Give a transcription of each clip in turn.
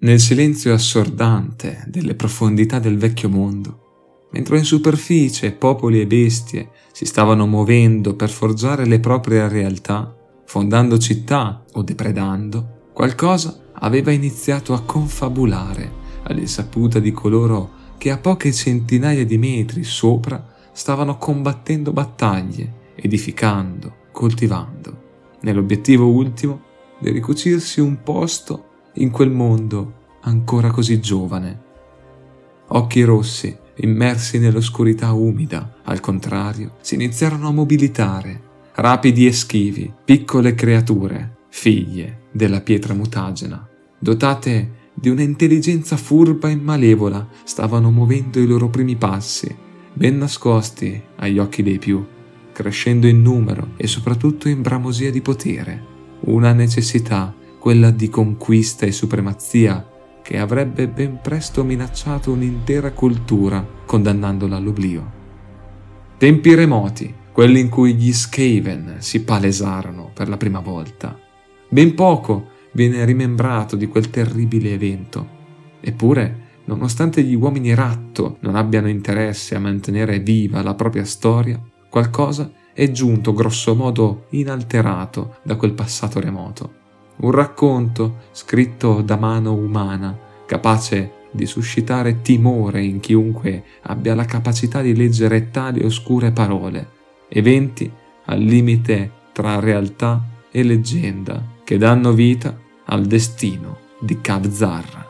Nel silenzio assordante delle profondità del vecchio mondo, mentre in superficie popoli e bestie si stavano muovendo per forgiare le proprie realtà, fondando città o depredando, qualcosa aveva iniziato a confabulare all'insaputa di coloro che a poche centinaia di metri sopra stavano combattendo battaglie, edificando, coltivando, nell'obiettivo ultimo di ricucirsi un posto in quel mondo ancora così giovane. Occhi rossi, immersi nell'oscurità umida, al contrario, si iniziarono a mobilitare, rapidi e schivi, piccole creature, figlie della pietra mutagena, dotate di un'intelligenza furba e malevola, stavano muovendo i loro primi passi, ben nascosti agli occhi dei più, crescendo in numero e soprattutto in bramosia di potere, una necessità quella di conquista e supremazia che avrebbe ben presto minacciato un'intera cultura, condannandola all'oblio. Tempi remoti, quelli in cui gli Skaven si palesarono per la prima volta. Ben poco viene rimembrato di quel terribile evento. Eppure, nonostante gli uomini ratto non abbiano interesse a mantenere viva la propria storia, qualcosa è giunto grossomodo inalterato da quel passato remoto un racconto scritto da mano umana, capace di suscitare timore in chiunque abbia la capacità di leggere tali oscure parole, eventi al limite tra realtà e leggenda che danno vita al destino di Kabzar.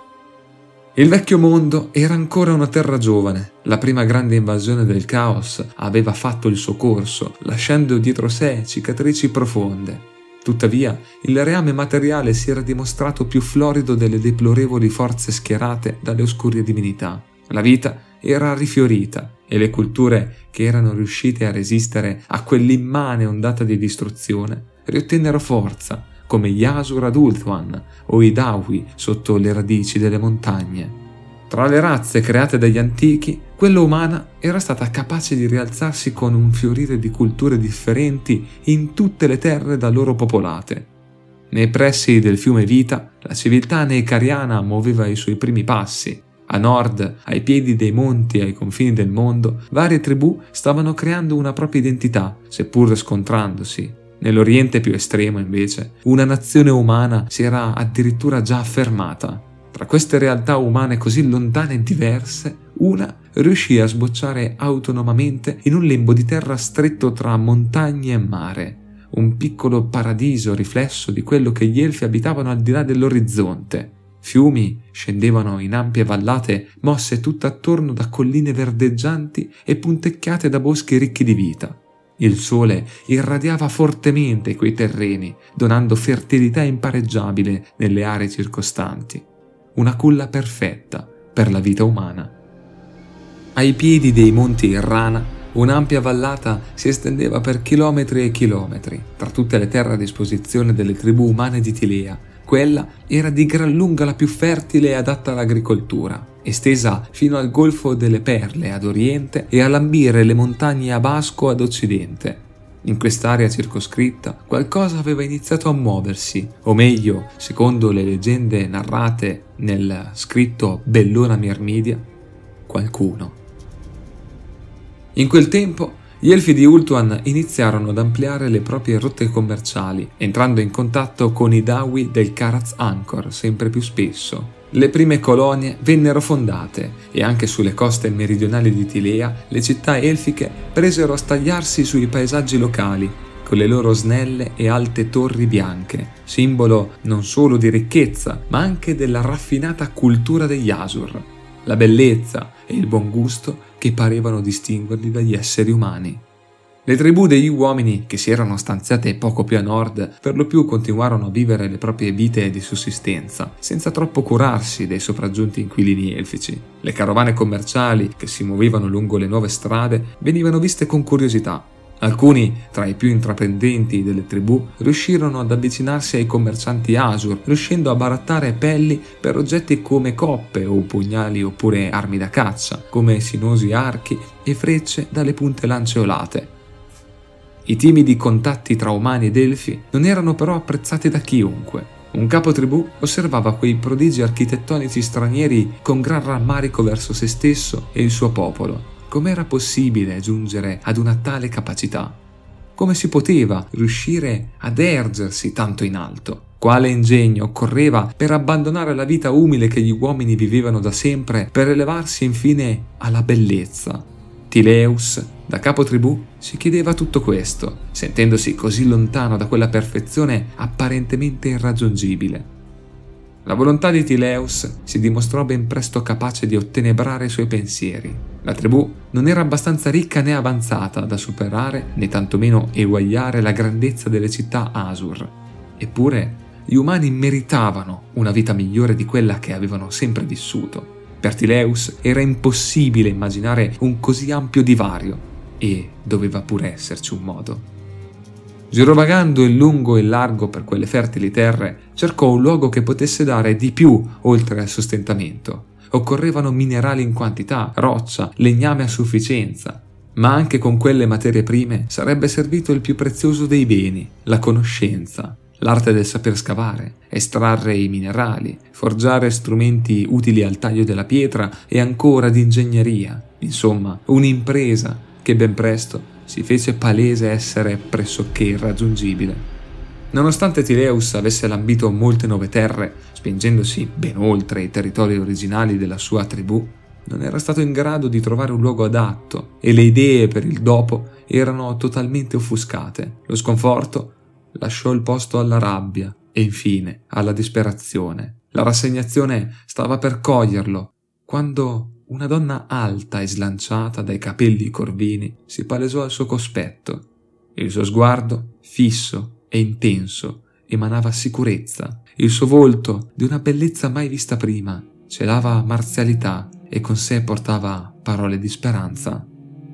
Il vecchio mondo era ancora una terra giovane, la prima grande invasione del caos aveva fatto il suo corso, lasciando dietro sé cicatrici profonde, Tuttavia, il reame materiale si era dimostrato più florido delle deplorevoli forze schierate dalle oscure divinità. La vita era rifiorita e le culture che erano riuscite a resistere a quell'immane ondata di distruzione riottennero forza, come gli Asur ad Ulthuan o i Dawi sotto le radici delle montagne. Tra le razze create dagli antichi, quella umana era stata capace di rialzarsi con un fiorire di culture differenti in tutte le terre da loro popolate. Nei pressi del fiume Vita, la civiltà neicariana muoveva i suoi primi passi. A nord, ai piedi dei monti e ai confini del mondo, varie tribù stavano creando una propria identità, seppur scontrandosi. Nell'Oriente più estremo, invece, una nazione umana si era addirittura già affermata, tra queste realtà umane così lontane e diverse, una riuscì a sbocciare autonomamente in un lembo di terra stretto tra montagne e mare, un piccolo paradiso riflesso di quello che gli elfi abitavano al di là dell'orizzonte. Fiumi scendevano in ampie vallate mosse tutt'attorno da colline verdeggianti e puntecchiate da boschi ricchi di vita. Il sole irradiava fortemente quei terreni, donando fertilità impareggiabile nelle aree circostanti una culla perfetta per la vita umana. Ai piedi dei monti Irrana, un'ampia vallata si estendeva per chilometri e chilometri, tra tutte le terre a disposizione delle tribù umane di Tilea. Quella era di gran lunga la più fertile e adatta all'agricoltura, estesa fino al Golfo delle Perle ad oriente e a lambire le montagne a Basco ad occidente, in quest'area circoscritta qualcosa aveva iniziato a muoversi, o meglio, secondo le leggende narrate nel scritto Bellona Mirmidia, qualcuno. In quel tempo gli elfi di Ultuan iniziarono ad ampliare le proprie rotte commerciali, entrando in contatto con i Dawi del Karaz Angkor sempre più spesso. Le prime colonie vennero fondate e anche sulle coste meridionali di Tilea le città elfiche presero a stagliarsi sui paesaggi locali con le loro snelle e alte torri bianche, simbolo non solo di ricchezza, ma anche della raffinata cultura degli Asur, la bellezza e il buon gusto che parevano distinguerli dagli esseri umani. Le tribù degli uomini, che si erano stanziate poco più a nord, per lo più continuarono a vivere le proprie vite di sussistenza, senza troppo curarsi dei sopraggiunti inquilini elfici. Le carovane commerciali che si muovevano lungo le nuove strade venivano viste con curiosità. Alcuni, tra i più intraprendenti delle tribù, riuscirono ad avvicinarsi ai commercianti Asur, riuscendo a barattare pelli per oggetti come coppe o pugnali oppure armi da caccia, come sinuosi archi e frecce dalle punte lanceolate. I timidi contatti tra umani ed elfi non erano però apprezzati da chiunque. Un capo tribù osservava quei prodigi architettonici stranieri con gran rammarico verso se stesso e il suo popolo. Com'era possibile giungere ad una tale capacità? Come si poteva riuscire ad ergersi tanto in alto? Quale ingegno occorreva per abbandonare la vita umile che gli uomini vivevano da sempre per elevarsi infine alla bellezza? Tileus, da capo tribù, si chiedeva tutto questo, sentendosi così lontano da quella perfezione apparentemente irraggiungibile. La volontà di Tileus si dimostrò ben presto capace di ottenebrare i suoi pensieri. La tribù non era abbastanza ricca né avanzata da superare né tantomeno eguagliare la grandezza delle città Asur. Eppure gli umani meritavano una vita migliore di quella che avevano sempre vissuto. Per Tileus era impossibile immaginare un così ampio divario e doveva pure esserci un modo. Girovagando in lungo e largo per quelle fertili terre, cercò un luogo che potesse dare di più oltre al sostentamento. Occorrevano minerali in quantità, roccia, legname a sufficienza, ma anche con quelle materie prime sarebbe servito il più prezioso dei beni, la conoscenza l'arte del saper scavare, estrarre i minerali, forgiare strumenti utili al taglio della pietra e ancora di ingegneria, insomma, un'impresa che ben presto si fece palese essere pressoché irraggiungibile. Nonostante Tileus avesse lambito molte nuove terre, spingendosi ben oltre i territori originali della sua tribù, non era stato in grado di trovare un luogo adatto e le idee per il dopo erano totalmente offuscate. Lo sconforto lasciò il posto alla rabbia e infine alla disperazione. La rassegnazione stava per coglierlo quando una donna alta e slanciata dai capelli corvini si palesò al suo cospetto. Il suo sguardo, fisso e intenso, emanava sicurezza. Il suo volto, di una bellezza mai vista prima, celava marzialità e con sé portava parole di speranza.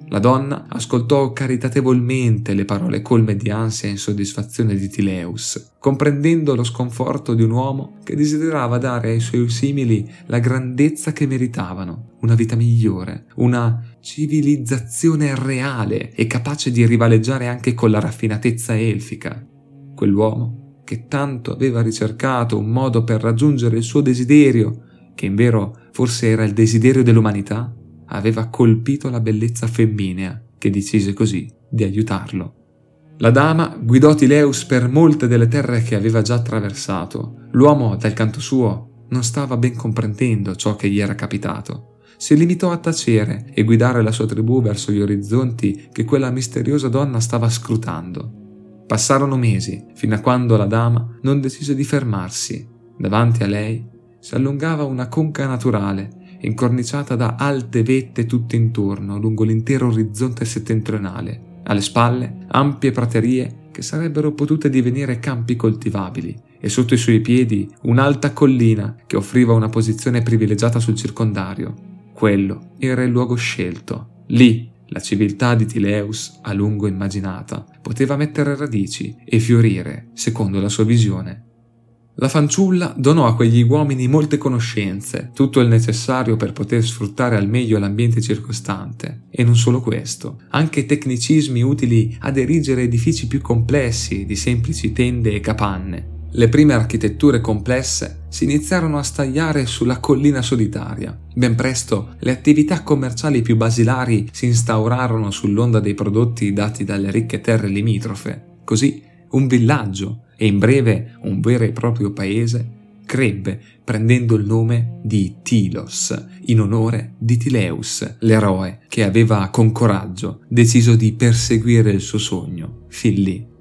La donna ascoltò caritatevolmente le parole colme di ansia e insoddisfazione di Tileus, comprendendo lo sconforto di un uomo che desiderava dare ai suoi simili la grandezza che meritavano, una vita migliore, una civilizzazione reale e capace di rivaleggiare anche con la raffinatezza elfica. Quell'uomo che tanto aveva ricercato un modo per raggiungere il suo desiderio, che invero forse era il desiderio dell'umanità, aveva colpito la bellezza femminea, che decise così di aiutarlo. La dama guidò Tileus per molte delle terre che aveva già attraversato. L'uomo, dal canto suo, non stava ben comprendendo ciò che gli era capitato. Si limitò a tacere e guidare la sua tribù verso gli orizzonti che quella misteriosa donna stava scrutando. Passarono mesi, fino a quando la dama non decise di fermarsi. Davanti a lei si allungava una conca naturale incorniciata da alte vette tutte intorno lungo l'intero orizzonte settentrionale. Alle spalle ampie praterie che sarebbero potute divenire campi coltivabili e sotto i suoi piedi un'alta collina che offriva una posizione privilegiata sul circondario. Quello era il luogo scelto. Lì la civiltà di Tileus, a lungo immaginata, poteva mettere radici e fiorire secondo la sua visione. La fanciulla donò a quegli uomini molte conoscenze, tutto il necessario per poter sfruttare al meglio l'ambiente circostante. E non solo questo, anche tecnicismi utili ad erigere edifici più complessi di semplici tende e capanne. Le prime architetture complesse si iniziarono a stagliare sulla collina solitaria. Ben presto le attività commerciali più basilari si instaurarono sull'onda dei prodotti dati dalle ricche terre limitrofe. Così un villaggio e in breve un vero e proprio paese, crebbe prendendo il nome di Tilos, in onore di Tileus, l'eroe che aveva con coraggio deciso di perseguire il suo sogno, fin lì.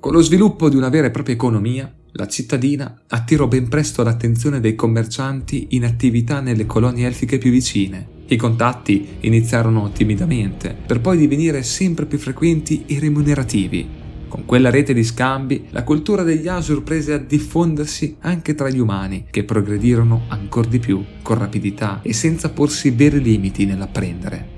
Con lo sviluppo di una vera e propria economia, la cittadina attirò ben presto l'attenzione dei commercianti in attività nelle colonie elfiche più vicine. I contatti iniziarono timidamente, per poi divenire sempre più frequenti e remunerativi, con quella rete di scambi, la cultura degli Asur prese a diffondersi anche tra gli umani, che progredirono ancora di più, con rapidità e senza porsi veri limiti nell'apprendere.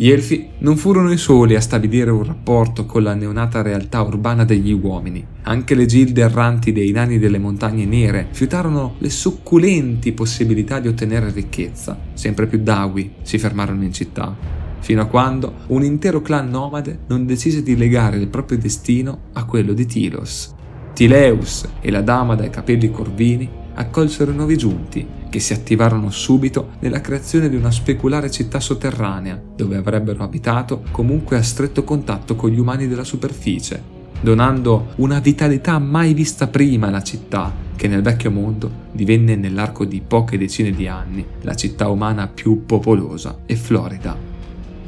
Gli Elfi non furono i soli a stabilire un rapporto con la neonata realtà urbana degli uomini. Anche le gilde erranti dei nani delle montagne nere fiutarono le succulenti possibilità di ottenere ricchezza. Sempre più Dawi si fermarono in città fino a quando un intero clan nomade non decise di legare il proprio destino a quello di Tilos. Tileus e la dama dai capelli corvini accolsero i nuovi giunti, che si attivarono subito nella creazione di una speculare città sotterranea, dove avrebbero abitato comunque a stretto contatto con gli umani della superficie, donando una vitalità mai vista prima alla città, che nel vecchio mondo divenne nell'arco di poche decine di anni la città umana più popolosa e florida.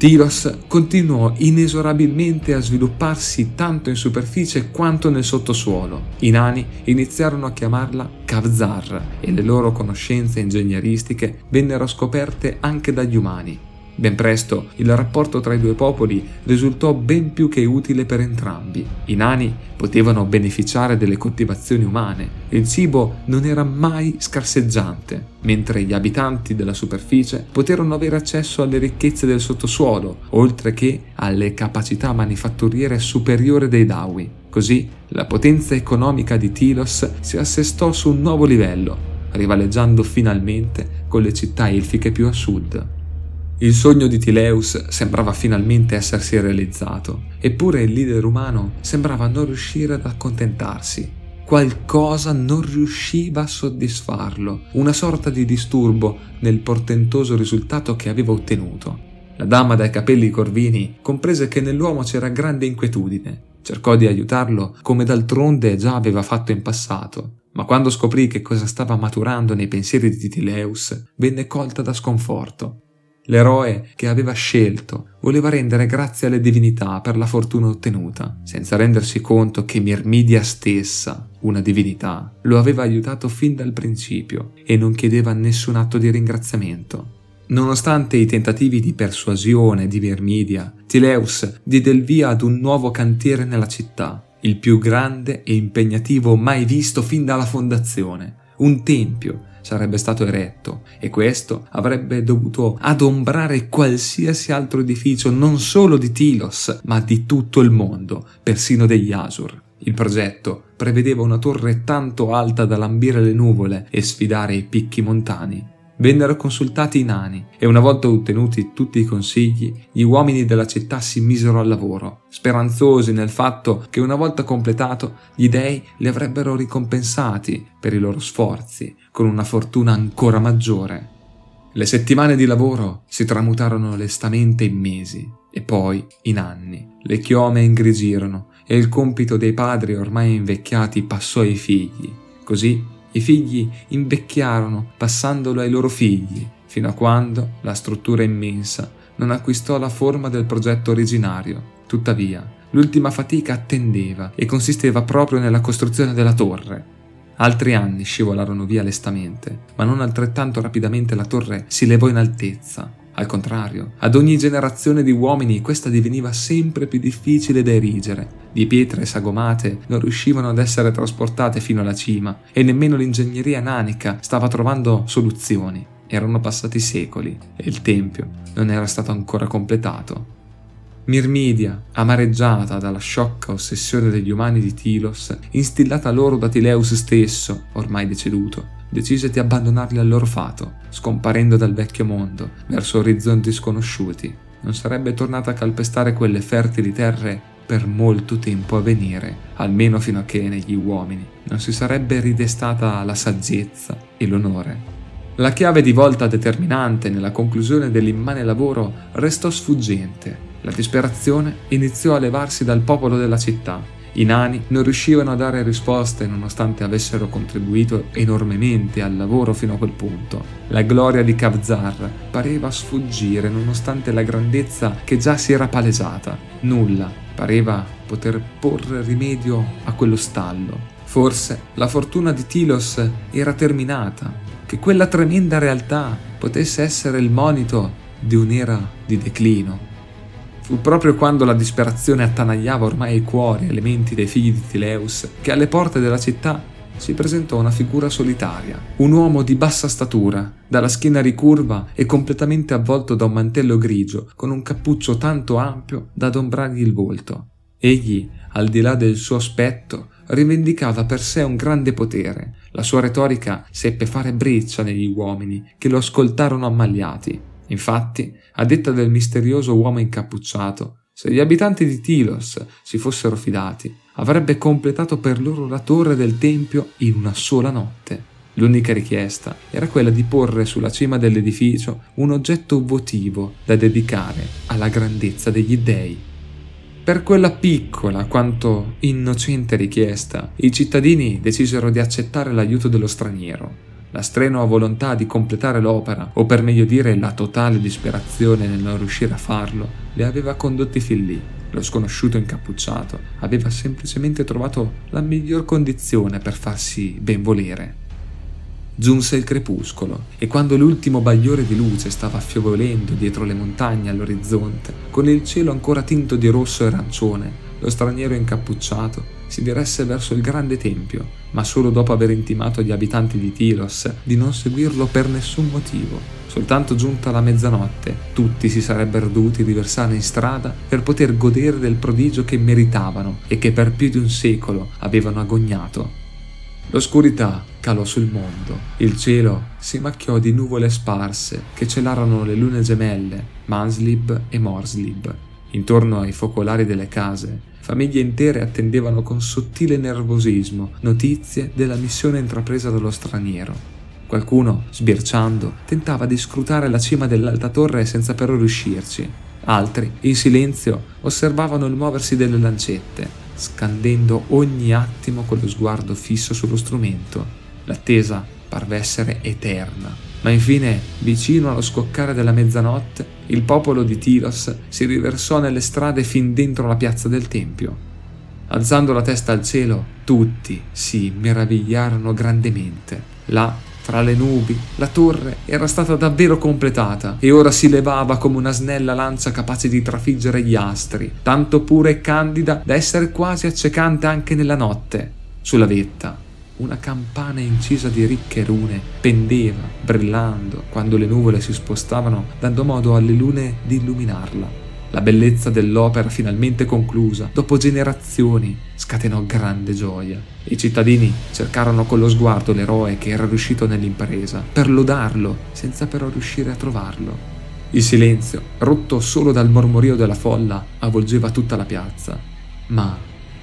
Tilos continuò inesorabilmente a svilupparsi tanto in superficie quanto nel sottosuolo. I nani iniziarono a chiamarla Kavzar e le loro conoscenze ingegneristiche vennero scoperte anche dagli umani. Ben presto il rapporto tra i due popoli risultò ben più che utile per entrambi. I nani potevano beneficiare delle coltivazioni umane e il cibo non era mai scarseggiante, mentre gli abitanti della superficie poterono avere accesso alle ricchezze del sottosuolo, oltre che alle capacità manifatturiere superiori dei Dawi. Così la potenza economica di Tilos si assestò su un nuovo livello, rivaleggiando finalmente con le città elfiche più a sud. Il sogno di Tileus sembrava finalmente essersi realizzato, eppure il leader umano sembrava non riuscire ad accontentarsi. Qualcosa non riusciva a soddisfarlo, una sorta di disturbo nel portentoso risultato che aveva ottenuto. La dama dai capelli corvini comprese che nell'uomo c'era grande inquietudine. Cercò di aiutarlo come d'altronde già aveva fatto in passato, ma quando scoprì che cosa stava maturando nei pensieri di Tileus, venne colta da sconforto. L'eroe che aveva scelto voleva rendere grazie alle divinità per la fortuna ottenuta, senza rendersi conto che Mirmidia stessa, una divinità, lo aveva aiutato fin dal principio e non chiedeva nessun atto di ringraziamento. Nonostante i tentativi di persuasione di Mirmidia, Tileus diede il via ad un nuovo cantiere nella città, il più grande e impegnativo mai visto fin dalla fondazione, un tempio sarebbe stato eretto e questo avrebbe dovuto adombrare qualsiasi altro edificio non solo di Tilos, ma di tutto il mondo, persino degli Asur. Il progetto prevedeva una torre tanto alta da lambire le nuvole e sfidare i picchi montani vennero consultati i nani e una volta ottenuti tutti i consigli, gli uomini della città si misero al lavoro, speranzosi nel fatto che una volta completato gli dei li avrebbero ricompensati per i loro sforzi con una fortuna ancora maggiore. Le settimane di lavoro si tramutarono lestamente in mesi e poi in anni. Le chiome ingrigirono e il compito dei padri ormai invecchiati passò ai figli. Così i figli invecchiarono passandolo ai loro figli, fino a quando la struttura immensa non acquistò la forma del progetto originario. Tuttavia, l'ultima fatica attendeva e consisteva proprio nella costruzione della torre. Altri anni scivolarono via lestamente, ma non altrettanto rapidamente la torre si levò in altezza al contrario, ad ogni generazione di uomini questa diveniva sempre più difficile da erigere. Di pietre sagomate non riuscivano ad essere trasportate fino alla cima e nemmeno l'ingegneria nanica stava trovando soluzioni. Erano passati secoli e il tempio non era stato ancora completato. Mirmidia, amareggiata dalla sciocca ossessione degli umani di Tilos, instillata loro da Tileus stesso, ormai deceduto, decise di abbandonarli al loro fato, scomparendo dal vecchio mondo, verso orizzonti sconosciuti. Non sarebbe tornata a calpestare quelle fertili terre per molto tempo a venire, almeno fino a che negli uomini non si sarebbe ridestata la saggezza e l'onore. La chiave di volta determinante nella conclusione dell'immane lavoro restò sfuggente. La disperazione iniziò a levarsi dal popolo della città i nani non riuscivano a dare risposte nonostante avessero contribuito enormemente al lavoro fino a quel punto. La gloria di Kavzar pareva sfuggire nonostante la grandezza che già si era palesata. Nulla pareva poter porre rimedio a quello stallo. Forse la fortuna di Tilos era terminata, che quella tremenda realtà potesse essere il monito di un'era di declino. Fu proprio quando la disperazione attanagliava ormai i cuori e le menti dei figli di Tileus che alle porte della città si presentò una figura solitaria, un uomo di bassa statura, dalla schiena ricurva e completamente avvolto da un mantello grigio, con un cappuccio tanto ampio da adombrargli il volto. Egli, al di là del suo aspetto, rivendicava per sé un grande potere. La sua retorica seppe fare breccia negli uomini, che lo ascoltarono ammagliati. Infatti, a detta del misterioso uomo incappucciato, se gli abitanti di Tilos si fossero fidati, avrebbe completato per loro la torre del Tempio in una sola notte. L'unica richiesta era quella di porre sulla cima dell'edificio un oggetto votivo da dedicare alla grandezza degli dei. Per quella piccola quanto innocente richiesta, i cittadini decisero di accettare l'aiuto dello straniero. La strenua volontà di completare l'opera, o per meglio dire la totale disperazione nel non riuscire a farlo, li aveva condotti fin lì. Lo sconosciuto incappucciato aveva semplicemente trovato la miglior condizione per farsi ben volere. Giunse il crepuscolo e quando l'ultimo bagliore di luce stava affiovolendo dietro le montagne all'orizzonte, con il cielo ancora tinto di rosso e arancione, lo straniero incappucciato si diresse verso il grande tempio, ma solo dopo aver intimato agli abitanti di Tilos di non seguirlo per nessun motivo. Soltanto giunta la mezzanotte, tutti si sarebbero dovuti riversare in strada per poter godere del prodigio che meritavano e che per più di un secolo avevano agognato. L'oscurità calò sul mondo, il cielo si macchiò di nuvole sparse che celarono le lune gemelle, Manslib e Morslib. Intorno ai focolari delle case Famiglie intere attendevano con sottile nervosismo notizie della missione intrapresa dallo straniero. Qualcuno, sbirciando, tentava di scrutare la cima dell'alta torre senza però riuscirci. Altri, in silenzio, osservavano il muoversi delle lancette, scandendo ogni attimo con lo sguardo fisso sullo strumento. L'attesa parve essere eterna ma infine, vicino allo scoccare della mezzanotte, il popolo di Tilos si riversò nelle strade fin dentro la piazza del Tempio. Alzando la testa al cielo, tutti si meravigliarono grandemente. Là, fra le nubi, la torre era stata davvero completata e ora si levava come una snella lancia capace di trafiggere gli astri, tanto pura e candida da essere quasi accecante anche nella notte. Sulla vetta una campana incisa di ricche rune pendeva, brillando, quando le nuvole si spostavano, dando modo alle lune di illuminarla. La bellezza dell'opera finalmente conclusa, dopo generazioni, scatenò grande gioia. I cittadini cercarono con lo sguardo l'eroe che era riuscito nell'impresa, per lodarlo, senza però riuscire a trovarlo. Il silenzio, rotto solo dal mormorio della folla, avvolgeva tutta la piazza. Ma,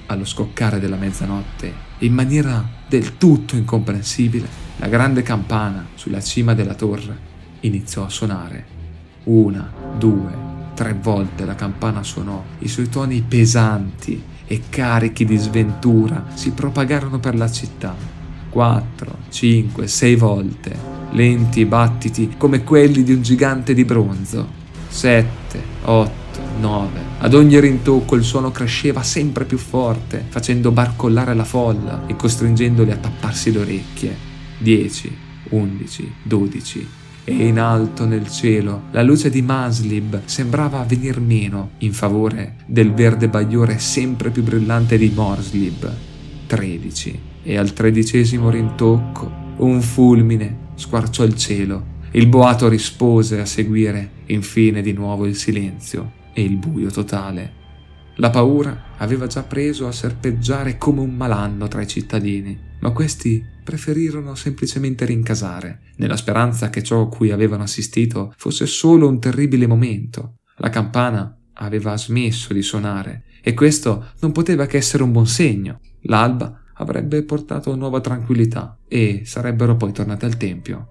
allo scoccare della mezzanotte, in maniera del tutto incomprensibile, la grande campana sulla cima della torre iniziò a suonare. Una, due, tre volte la campana suonò, i suoi toni pesanti e carichi di sventura si propagarono per la città. Quattro, cinque, sei volte, lenti battiti come quelli di un gigante di bronzo. Sette, otto, 9. Ad ogni rintocco il suono cresceva sempre più forte, facendo barcollare la folla e costringendoli a tapparsi le orecchie. 10, 11, 12. E in alto nel cielo la luce di Maslib sembrava venir meno in favore del verde bagliore sempre più brillante di Morslib. 13. E al tredicesimo rintocco un fulmine squarciò il cielo. Il boato rispose a seguire, infine di nuovo il silenzio e il buio totale. La paura aveva già preso a serpeggiare come un malanno tra i cittadini, ma questi preferirono semplicemente rincasare, nella speranza che ciò a cui avevano assistito fosse solo un terribile momento. La campana aveva smesso di suonare e questo non poteva che essere un buon segno. L'alba avrebbe portato nuova tranquillità e sarebbero poi tornati al tempio.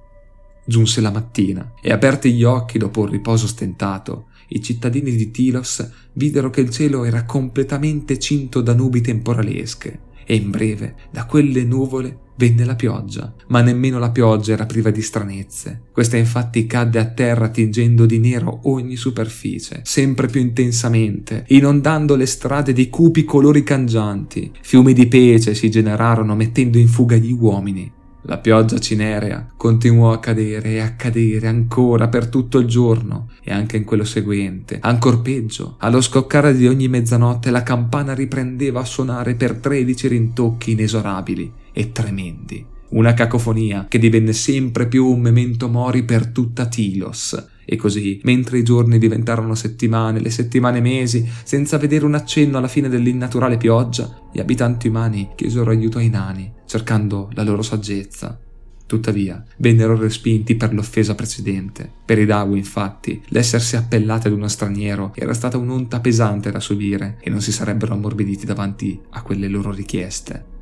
Giunse la mattina e aperti gli occhi dopo un riposo stentato, i cittadini di Tilos videro che il cielo era completamente cinto da nubi temporalesche e in breve da quelle nuvole venne la pioggia, ma nemmeno la pioggia era priva di stranezze. Questa infatti cadde a terra tingendo di nero ogni superficie, sempre più intensamente, inondando le strade di cupi colori cangianti. Fiumi di pece si generarono mettendo in fuga gli uomini. La pioggia cinerea continuò a cadere e a cadere ancora per tutto il giorno e anche in quello seguente. Ancor peggio, allo scoccare di ogni mezzanotte la campana riprendeva a suonare per tredici rintocchi inesorabili e tremendi. Una cacofonia che divenne sempre più un memento mori per tutta Tilos. E così, mentre i giorni diventarono settimane, le settimane mesi, senza vedere un accenno alla fine dell'innaturale pioggia, gli abitanti umani chiesero aiuto ai nani, cercando la loro saggezza. Tuttavia, vennero respinti per l'offesa precedente. Per i Dawu, infatti, l'essersi appellati ad uno straniero era stata un'onta pesante da subire e non si sarebbero ammorbiditi davanti a quelle loro richieste.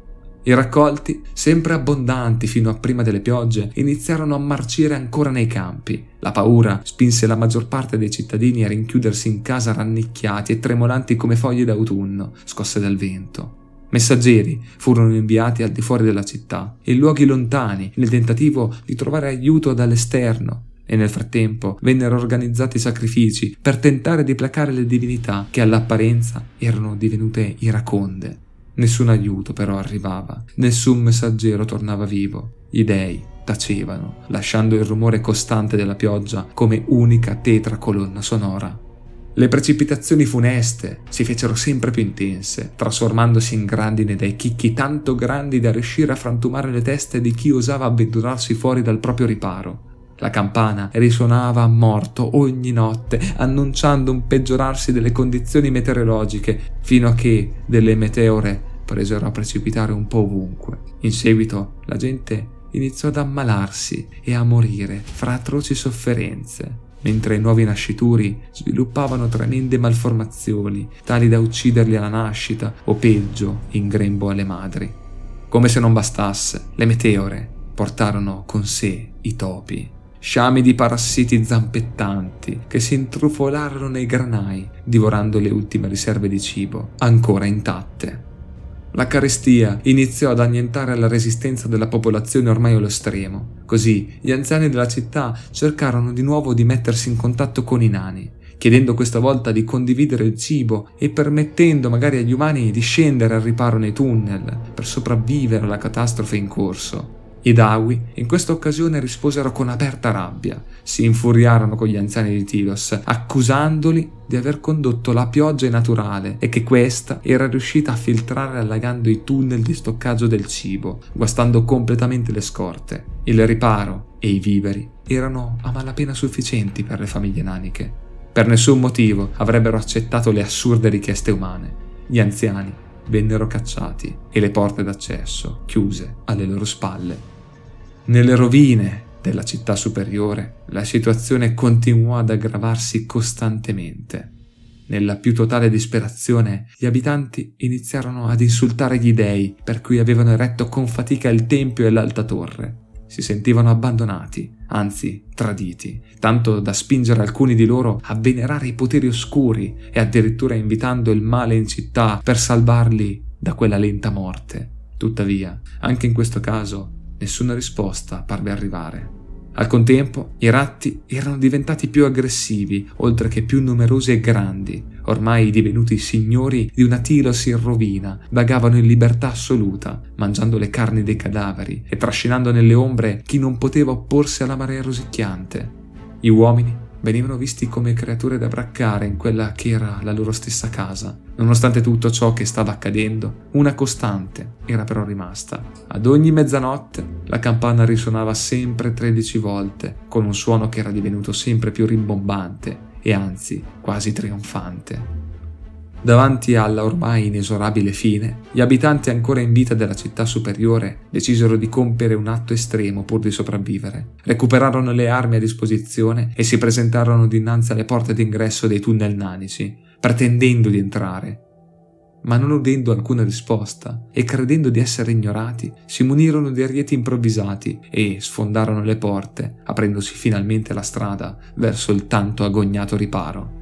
I raccolti, sempre abbondanti fino a prima delle piogge, iniziarono a marcire ancora nei campi. La paura spinse la maggior parte dei cittadini a rinchiudersi in casa rannicchiati e tremolanti come foglie d'autunno, scosse dal vento. Messaggeri furono inviati al di fuori della città, in luoghi lontani, nel tentativo di trovare aiuto dall'esterno, e nel frattempo vennero organizzati sacrifici per tentare di placare le divinità che all'apparenza erano divenute iraconde. Nessun aiuto però arrivava, nessun messaggero tornava vivo. Gli dei tacevano, lasciando il rumore costante della pioggia come unica tetra colonna sonora. Le precipitazioni funeste si fecero sempre più intense, trasformandosi in grandine dai chicchi tanto grandi da riuscire a frantumare le teste di chi osava avventurarsi fuori dal proprio riparo. La campana risuonava a morto ogni notte, annunciando un peggiorarsi delle condizioni meteorologiche, fino a che delle meteore presero a precipitare un po' ovunque. In seguito la gente iniziò ad ammalarsi e a morire fra atroci sofferenze mentre i nuovi nascituri sviluppavano tremende malformazioni, tali da ucciderli alla nascita o peggio, in grembo alle madri. Come se non bastasse, le meteore portarono con sé i topi, sciami di parassiti zampettanti che si intrufolarono nei granai, divorando le ultime riserve di cibo, ancora intatte. La carestia iniziò ad annientare la resistenza della popolazione ormai allo stremo. Così gli anziani della città cercarono di nuovo di mettersi in contatto con i nani, chiedendo questa volta di condividere il cibo e permettendo magari agli umani di scendere al riparo nei tunnel per sopravvivere alla catastrofe in corso. I Dawi in questa occasione risposero con aperta rabbia, si infuriarono con gli anziani di Tilos, accusandoli di aver condotto la pioggia naturale e che questa era riuscita a filtrare allagando i tunnel di stoccaggio del cibo, guastando completamente le scorte. Il riparo e i viveri erano a malapena sufficienti per le famiglie naniche. Per nessun motivo avrebbero accettato le assurde richieste umane. Gli anziani vennero cacciati e le porte d'accesso chiuse alle loro spalle. Nelle rovine della città superiore la situazione continuò ad aggravarsi costantemente. Nella più totale disperazione gli abitanti iniziarono ad insultare gli dei per cui avevano eretto con fatica il tempio e l'alta torre. Si sentivano abbandonati, anzi traditi, tanto da spingere alcuni di loro a venerare i poteri oscuri e addirittura invitando il male in città per salvarli da quella lenta morte. Tuttavia, anche in questo caso, nessuna risposta parve arrivare. Al contempo, i ratti erano diventati più aggressivi, oltre che più numerosi e grandi. Ormai divenuti signori di una Tilos in rovina, vagavano in libertà assoluta, mangiando le carni dei cadaveri e trascinando nelle ombre chi non poteva opporsi alla marea rosicchiante. Gli uomini venivano visti come creature da braccare in quella che era la loro stessa casa. Nonostante tutto ciò che stava accadendo, una costante era però rimasta. Ad ogni mezzanotte la campana risuonava sempre 13 volte, con un suono che era divenuto sempre più rimbombante e anzi quasi trionfante. Davanti alla ormai inesorabile fine, gli abitanti ancora in vita della città superiore decisero di compiere un atto estremo pur di sopravvivere. Recuperarono le armi a disposizione e si presentarono dinanzi alle porte d'ingresso dei tunnel nanici, pretendendo di entrare. Ma non udendo alcuna risposta e credendo di essere ignorati, si munirono di arieti improvvisati e sfondarono le porte, aprendosi finalmente la strada verso il tanto agognato riparo.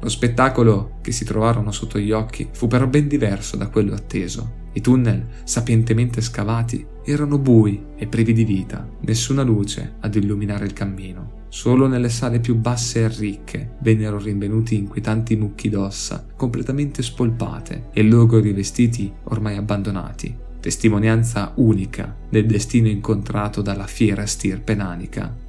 Lo spettacolo che si trovarono sotto gli occhi fu però ben diverso da quello atteso. I tunnel, sapientemente scavati, erano bui e privi di vita, nessuna luce ad illuminare il cammino. Solo nelle sale più basse e ricche vennero rinvenuti inquietanti mucchi d'ossa, completamente spolpate e logori vestiti ormai abbandonati, testimonianza unica del destino incontrato dalla fiera stirpe nanica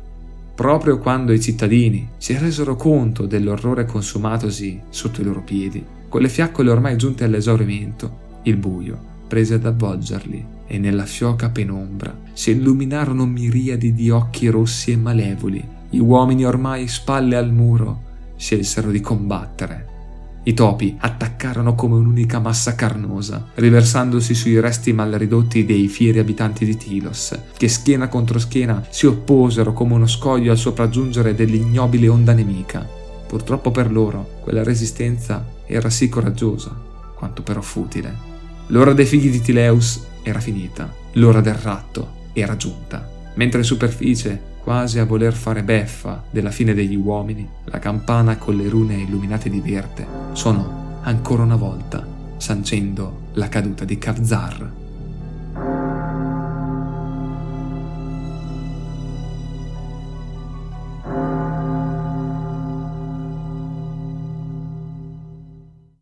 proprio quando i cittadini si resero conto dell'orrore consumatosi sotto i loro piedi, con le fiaccole ormai giunte all'esaurimento, il buio prese ad avvolgerli e nella fioca penombra si illuminarono miriadi di occhi rossi e malevoli. Gli uomini ormai spalle al muro scelsero di combattere. I topi attaccarono come un'unica massa carnosa, riversandosi sui resti mal ridotti dei fieri abitanti di Tilos, che schiena contro schiena si opposero come uno scoglio al sopraggiungere dell'ignobile onda nemica. Purtroppo per loro, quella resistenza era sì coraggiosa, quanto però futile. L'ora dei figli di Tileus era finita, l'ora del ratto era giunta. Mentre in superficie, quasi a voler fare beffa della fine degli uomini, la campana con le rune illuminate di verde suonò ancora una volta, sancendo la caduta di Kavzar.